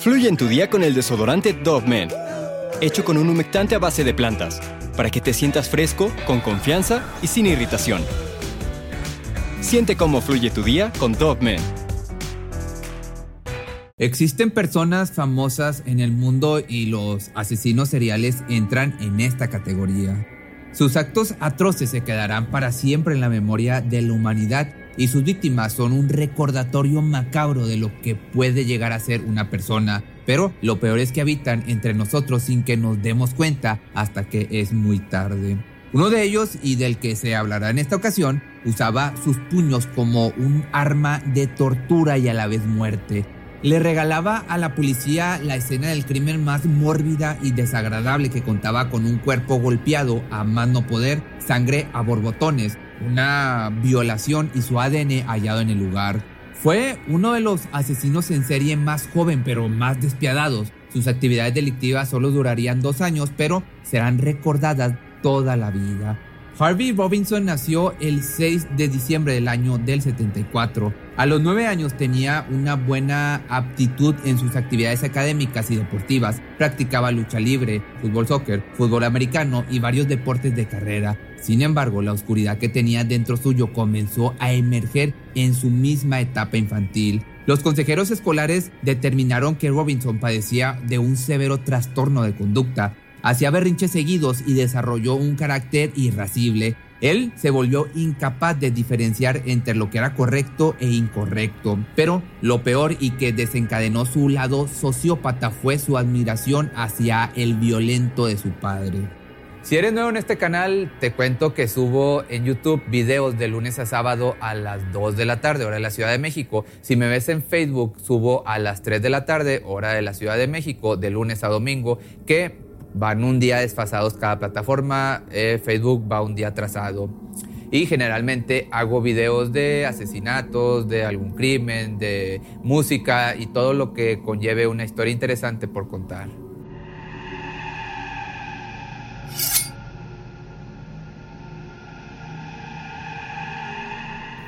Fluye en tu día con el desodorante Dove Men, hecho con un humectante a base de plantas, para que te sientas fresco, con confianza y sin irritación. Siente cómo fluye tu día con Dove Men. Existen personas famosas en el mundo y los asesinos seriales entran en esta categoría. Sus actos atroces se quedarán para siempre en la memoria de la humanidad y sus víctimas son un recordatorio macabro de lo que puede llegar a ser una persona. Pero lo peor es que habitan entre nosotros sin que nos demos cuenta hasta que es muy tarde. Uno de ellos, y del que se hablará en esta ocasión, usaba sus puños como un arma de tortura y a la vez muerte le regalaba a la policía la escena del crimen más mórbida y desagradable que contaba con un cuerpo golpeado a mano poder, sangre a borbotones, una violación y su ADN hallado en el lugar. Fue uno de los asesinos en serie más joven pero más despiadados. Sus actividades delictivas solo durarían dos años pero serán recordadas toda la vida. Harvey Robinson nació el 6 de diciembre del año del 74. A los nueve años tenía una buena aptitud en sus actividades académicas y deportivas. Practicaba lucha libre, fútbol soccer, fútbol americano y varios deportes de carrera. Sin embargo, la oscuridad que tenía dentro suyo comenzó a emerger en su misma etapa infantil. Los consejeros escolares determinaron que Robinson padecía de un severo trastorno de conducta hacía berrinches seguidos y desarrolló un carácter irascible. Él se volvió incapaz de diferenciar entre lo que era correcto e incorrecto. Pero lo peor y que desencadenó su lado sociópata fue su admiración hacia el violento de su padre. Si eres nuevo en este canal, te cuento que subo en YouTube videos de lunes a sábado a las 2 de la tarde, hora de la Ciudad de México. Si me ves en Facebook, subo a las 3 de la tarde, hora de la Ciudad de México, de lunes a domingo, que van un día desfasados cada plataforma, eh, Facebook va un día atrasado. Y generalmente hago videos de asesinatos, de algún crimen, de música y todo lo que conlleve una historia interesante por contar.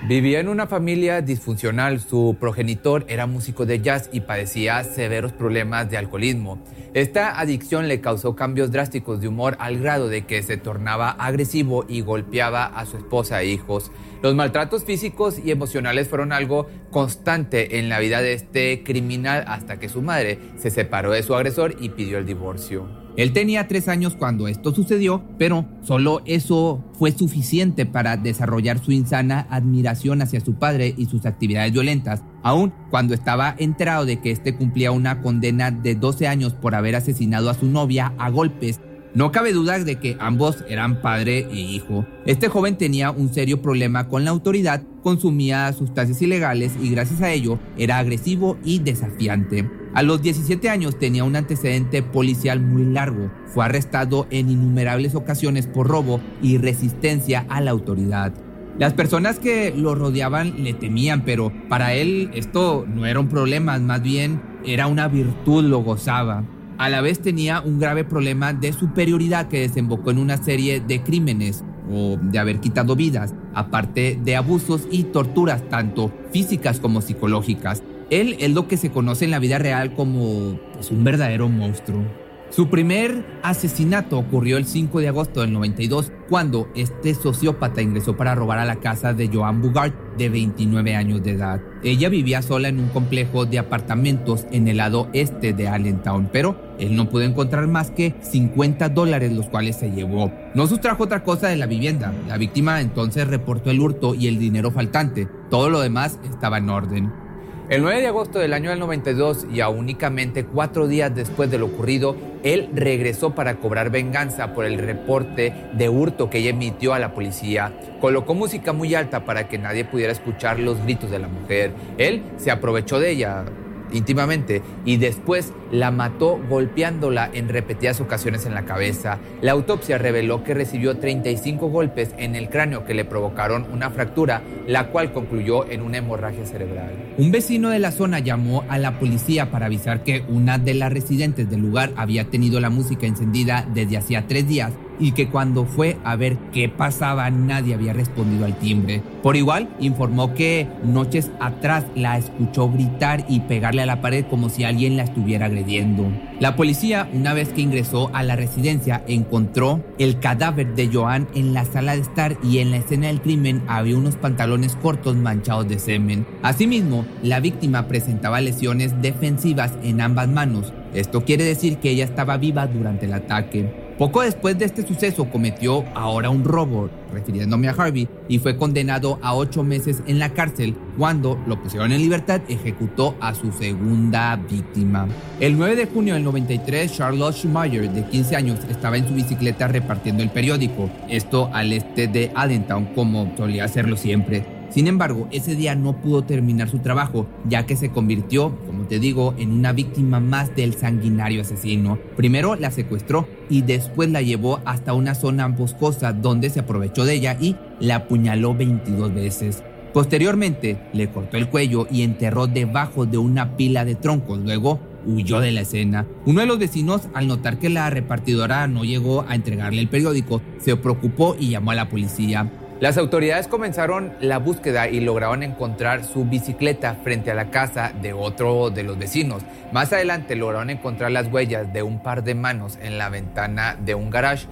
Vivía en una familia disfuncional, su progenitor era músico de jazz y padecía severos problemas de alcoholismo. Esta adicción le causó cambios drásticos de humor al grado de que se tornaba agresivo y golpeaba a su esposa e hijos. Los maltratos físicos y emocionales fueron algo constante en la vida de este criminal hasta que su madre se separó de su agresor y pidió el divorcio. Él tenía tres años cuando esto sucedió, pero solo eso fue suficiente para desarrollar su insana admiración hacia su padre y sus actividades violentas, aun cuando estaba enterado de que éste cumplía una condena de 12 años por haber asesinado a su novia a golpes no cabe duda de que ambos eran padre e hijo. Este joven tenía un serio problema con la autoridad, consumía sustancias ilegales y gracias a ello era agresivo y desafiante. A los 17 años tenía un antecedente policial muy largo. Fue arrestado en innumerables ocasiones por robo y resistencia a la autoridad. Las personas que lo rodeaban le temían, pero para él esto no era un problema, más bien era una virtud, lo gozaba. A la vez tenía un grave problema de superioridad que desembocó en una serie de crímenes o de haber quitado vidas, aparte de abusos y torturas tanto físicas como psicológicas. Él es lo que se conoce en la vida real como pues, un verdadero monstruo. Su primer asesinato ocurrió el 5 de agosto del 92, cuando este sociópata ingresó para robar a la casa de Joan Bugart, de 29 años de edad. Ella vivía sola en un complejo de apartamentos en el lado este de Allentown, pero él no pudo encontrar más que 50 dólares, los cuales se llevó. No sustrajo otra cosa de la vivienda. La víctima entonces reportó el hurto y el dinero faltante. Todo lo demás estaba en orden. El 9 de agosto del año del 92 y únicamente cuatro días después de lo ocurrido, él regresó para cobrar venganza por el reporte de hurto que ella emitió a la policía. Colocó música muy alta para que nadie pudiera escuchar los gritos de la mujer. Él se aprovechó de ella, íntimamente y después la mató golpeándola en repetidas ocasiones en la cabeza. La autopsia reveló que recibió 35 golpes en el cráneo que le provocaron una fractura, la cual concluyó en una hemorragia cerebral. Un vecino de la zona llamó a la policía para avisar que una de las residentes del lugar había tenido la música encendida desde hacía tres días y que cuando fue a ver qué pasaba nadie había respondido al timbre. Por igual, informó que noches atrás la escuchó gritar y pegarle a la pared como si alguien la estuviera agrediendo. La policía, una vez que ingresó a la residencia, encontró el cadáver de Joan en la sala de estar y en la escena del crimen había unos pantalones cortos manchados de semen. Asimismo, la víctima presentaba lesiones defensivas en ambas manos. Esto quiere decir que ella estaba viva durante el ataque. Poco después de este suceso cometió ahora un robo, refiriéndome a Harvey, y fue condenado a ocho meses en la cárcel. Cuando lo pusieron en libertad, ejecutó a su segunda víctima. El 9 de junio del 93, Charlotte Schumacher, de 15 años, estaba en su bicicleta repartiendo el periódico, esto al este de Allentown, como solía hacerlo siempre. Sin embargo, ese día no pudo terminar su trabajo, ya que se convirtió, como te digo, en una víctima más del sanguinario asesino. Primero la secuestró y después la llevó hasta una zona boscosa donde se aprovechó de ella y la apuñaló 22 veces. Posteriormente, le cortó el cuello y enterró debajo de una pila de troncos. Luego, huyó de la escena. Uno de los vecinos, al notar que la repartidora no llegó a entregarle el periódico, se preocupó y llamó a la policía. Las autoridades comenzaron la búsqueda y lograron encontrar su bicicleta frente a la casa de otro de los vecinos. Más adelante lograron encontrar las huellas de un par de manos en la ventana de un garage.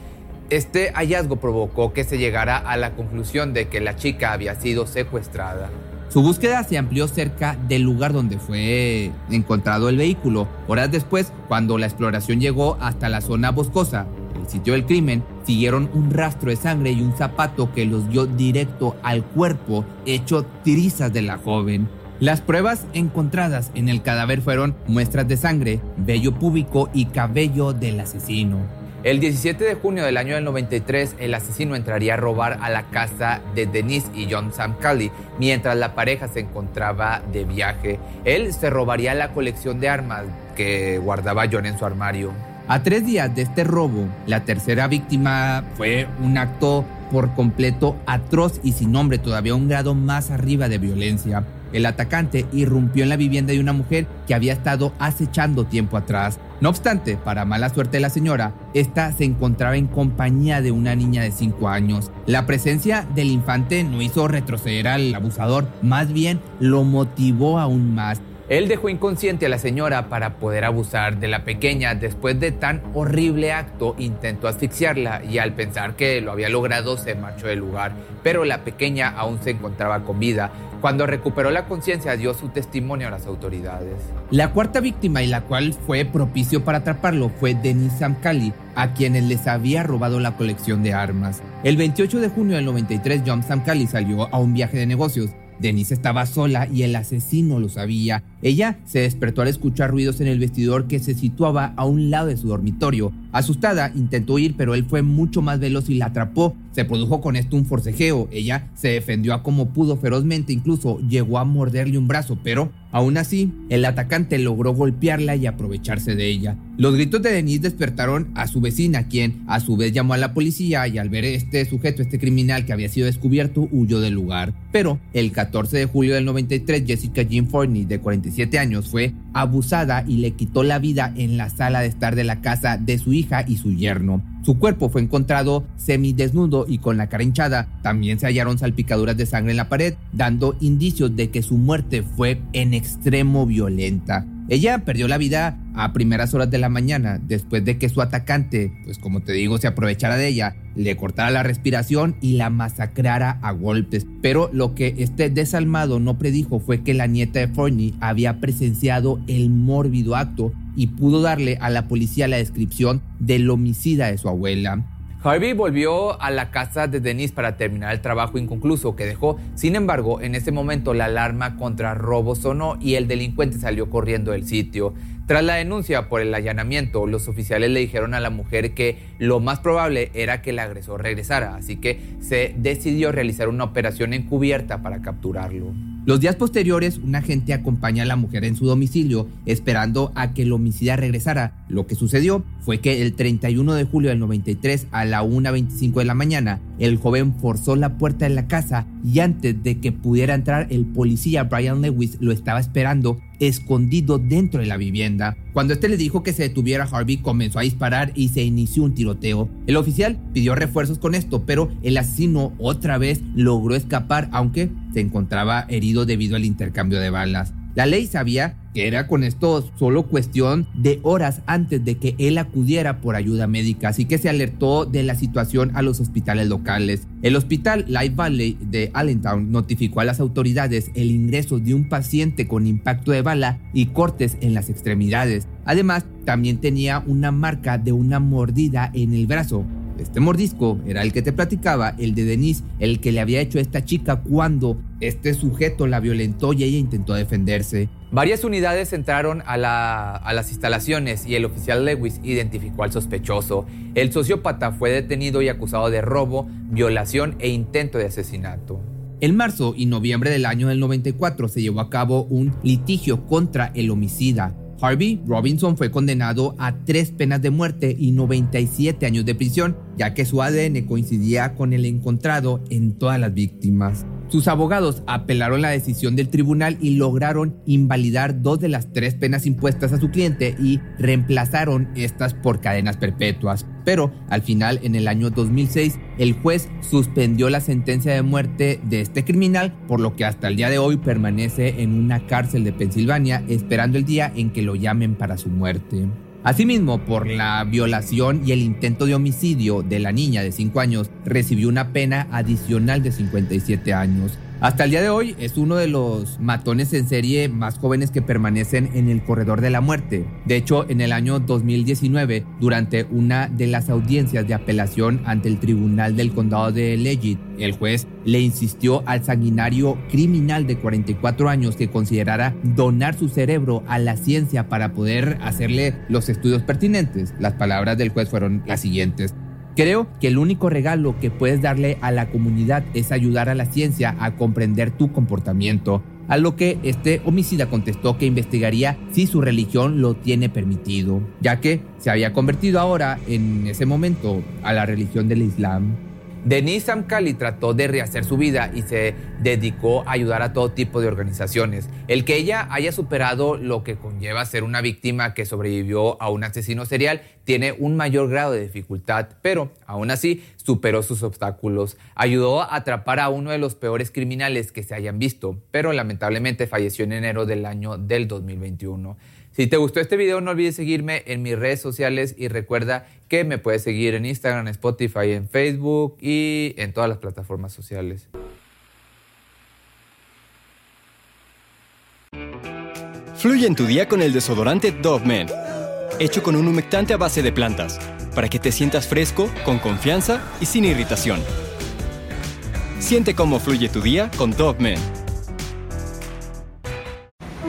Este hallazgo provocó que se llegara a la conclusión de que la chica había sido secuestrada. Su búsqueda se amplió cerca del lugar donde fue encontrado el vehículo. Horas después, cuando la exploración llegó hasta la zona boscosa, sitio del crimen, siguieron un rastro de sangre y un zapato que los dio directo al cuerpo, hecho trizas de la joven. Las pruebas encontradas en el cadáver fueron muestras de sangre, vello púbico y cabello del asesino. El 17 de junio del año del 93, el asesino entraría a robar a la casa de Denise y John Sam Cali mientras la pareja se encontraba de viaje. Él se robaría la colección de armas que guardaba John en su armario. A tres días de este robo, la tercera víctima fue un acto por completo atroz y sin nombre, todavía un grado más arriba de violencia. El atacante irrumpió en la vivienda de una mujer que había estado acechando tiempo atrás. No obstante, para mala suerte de la señora, esta se encontraba en compañía de una niña de 5 años. La presencia del infante no hizo retroceder al abusador, más bien lo motivó aún más. Él dejó inconsciente a la señora para poder abusar de la pequeña. Después de tan horrible acto, intentó asfixiarla y al pensar que lo había logrado se marchó del lugar. Pero la pequeña aún se encontraba con vida. Cuando recuperó la conciencia dio su testimonio a las autoridades. La cuarta víctima y la cual fue propicio para atraparlo fue Denis Samkali, a quienes les había robado la colección de armas. El 28 de junio del 93 John Samkali salió a un viaje de negocios Denise estaba sola y el asesino lo sabía. Ella se despertó al escuchar ruidos en el vestidor que se situaba a un lado de su dormitorio. Asustada, intentó ir, pero él fue mucho más veloz y la atrapó. Se produjo con esto un forcejeo. Ella se defendió a como pudo ferozmente, incluso llegó a morderle un brazo, pero aún así, el atacante logró golpearla y aprovecharse de ella. Los gritos de Denise despertaron a su vecina, quien a su vez llamó a la policía y al ver este sujeto, este criminal que había sido descubierto, huyó del lugar. Pero el 14 de julio del 93, Jessica Jean Forney, de 47 años, fue abusada y le quitó la vida en la sala de estar de la casa de su hija y su yerno. Su cuerpo fue encontrado semidesnudo y con la cara hinchada. También se hallaron salpicaduras de sangre en la pared, dando indicios de que su muerte fue en extremo violenta. Ella perdió la vida a primeras horas de la mañana, después de que su atacante, pues como te digo, se aprovechara de ella, le cortara la respiración y la masacrara a golpes. Pero lo que este desalmado no predijo fue que la nieta de Forney había presenciado el mórbido acto y pudo darle a la policía la descripción del homicida de su abuela. Harvey volvió a la casa de Denise para terminar el trabajo inconcluso que dejó. Sin embargo, en ese momento la alarma contra robo sonó y el delincuente salió corriendo del sitio. Tras la denuncia por el allanamiento, los oficiales le dijeron a la mujer que lo más probable era que el agresor regresara, así que se decidió realizar una operación encubierta para capturarlo. Los días posteriores, un agente acompaña a la mujer en su domicilio esperando a que el homicida regresara. Lo que sucedió fue que el 31 de julio del 93 a la 1.25 de la mañana, el joven forzó la puerta de la casa y antes de que pudiera entrar el policía Brian Lewis lo estaba esperando escondido dentro de la vivienda. Cuando este le dijo que se detuviera, Harvey comenzó a disparar y se inició un tiroteo. El oficial pidió refuerzos con esto, pero el asesino otra vez logró escapar, aunque se encontraba herido debido al intercambio de balas. La ley sabía que era con esto solo cuestión de horas antes de que él acudiera por ayuda médica, así que se alertó de la situación a los hospitales locales. El hospital Light Valley de Allentown notificó a las autoridades el ingreso de un paciente con impacto de bala y cortes en las extremidades. Además, también tenía una marca de una mordida en el brazo. Este mordisco era el que te platicaba, el de Denise, el que le había hecho a esta chica cuando este sujeto la violentó y ella intentó defenderse. Varias unidades entraron a, a, las instalaciones y el oficial Lewis identificó al sospechoso. El sociópata fue detenido y acusado de robo, violación e intento de asesinato. En marzo y noviembre del año del 94 se llevó a cabo un litigio contra el homicida. Harvey Robinson fue condenado a tres penas de muerte y 97 años de prisión, ya que su ADN coincidía con el encontrado en todas las víctimas. Sus abogados apelaron la decisión del tribunal y lograron invalidar dos de las tres penas impuestas a su cliente y reemplazaron estas por cadenas perpetuas. Pero al final, en el año 2006, el juez suspendió la sentencia de muerte de este criminal, por lo que hasta el día de hoy permanece en una cárcel de Pensilvania esperando el día en que lo llamen para su muerte. Asimismo, por la violación y el intento de homicidio de la niña de 5 años, recibió una pena adicional de 57 años. Hasta el día de hoy es uno de los matones en serie más jóvenes que permanecen en el corredor de la muerte. De hecho, en el año 2019, durante una de las audiencias de apelación ante el Tribunal del Condado de Legit, el juez le insistió al sanguinario criminal de 44 años que considerara donar su cerebro a la ciencia para poder hacerle los estudios pertinentes. Las palabras del juez fueron las siguientes. Creo que el único regalo que puedes darle a la comunidad es ayudar a la ciencia a comprender tu comportamiento, a lo que este homicida contestó que investigaría si su religión lo tiene permitido, ya que se había convertido ahora en ese momento a la religión del Islam. Denise Amkali trató de rehacer su vida y se dedicó a ayudar a todo tipo de organizaciones. El que ella haya superado lo que conlleva ser una víctima que sobrevivió a un asesino serial tiene un mayor grado de dificultad, pero aún así superó sus obstáculos. Ayudó a atrapar a uno de los peores criminales que se hayan visto, pero lamentablemente falleció en enero del año del 2021. Si te gustó este video, no olvides seguirme en mis redes sociales y recuerda que me puedes seguir en Instagram, Spotify, en Facebook y en todas las plataformas sociales. Fluye en tu día con el desodorante Dove Men, hecho con un humectante a base de plantas, para que te sientas fresco, con confianza y sin irritación. Siente cómo fluye tu día con Dove Men.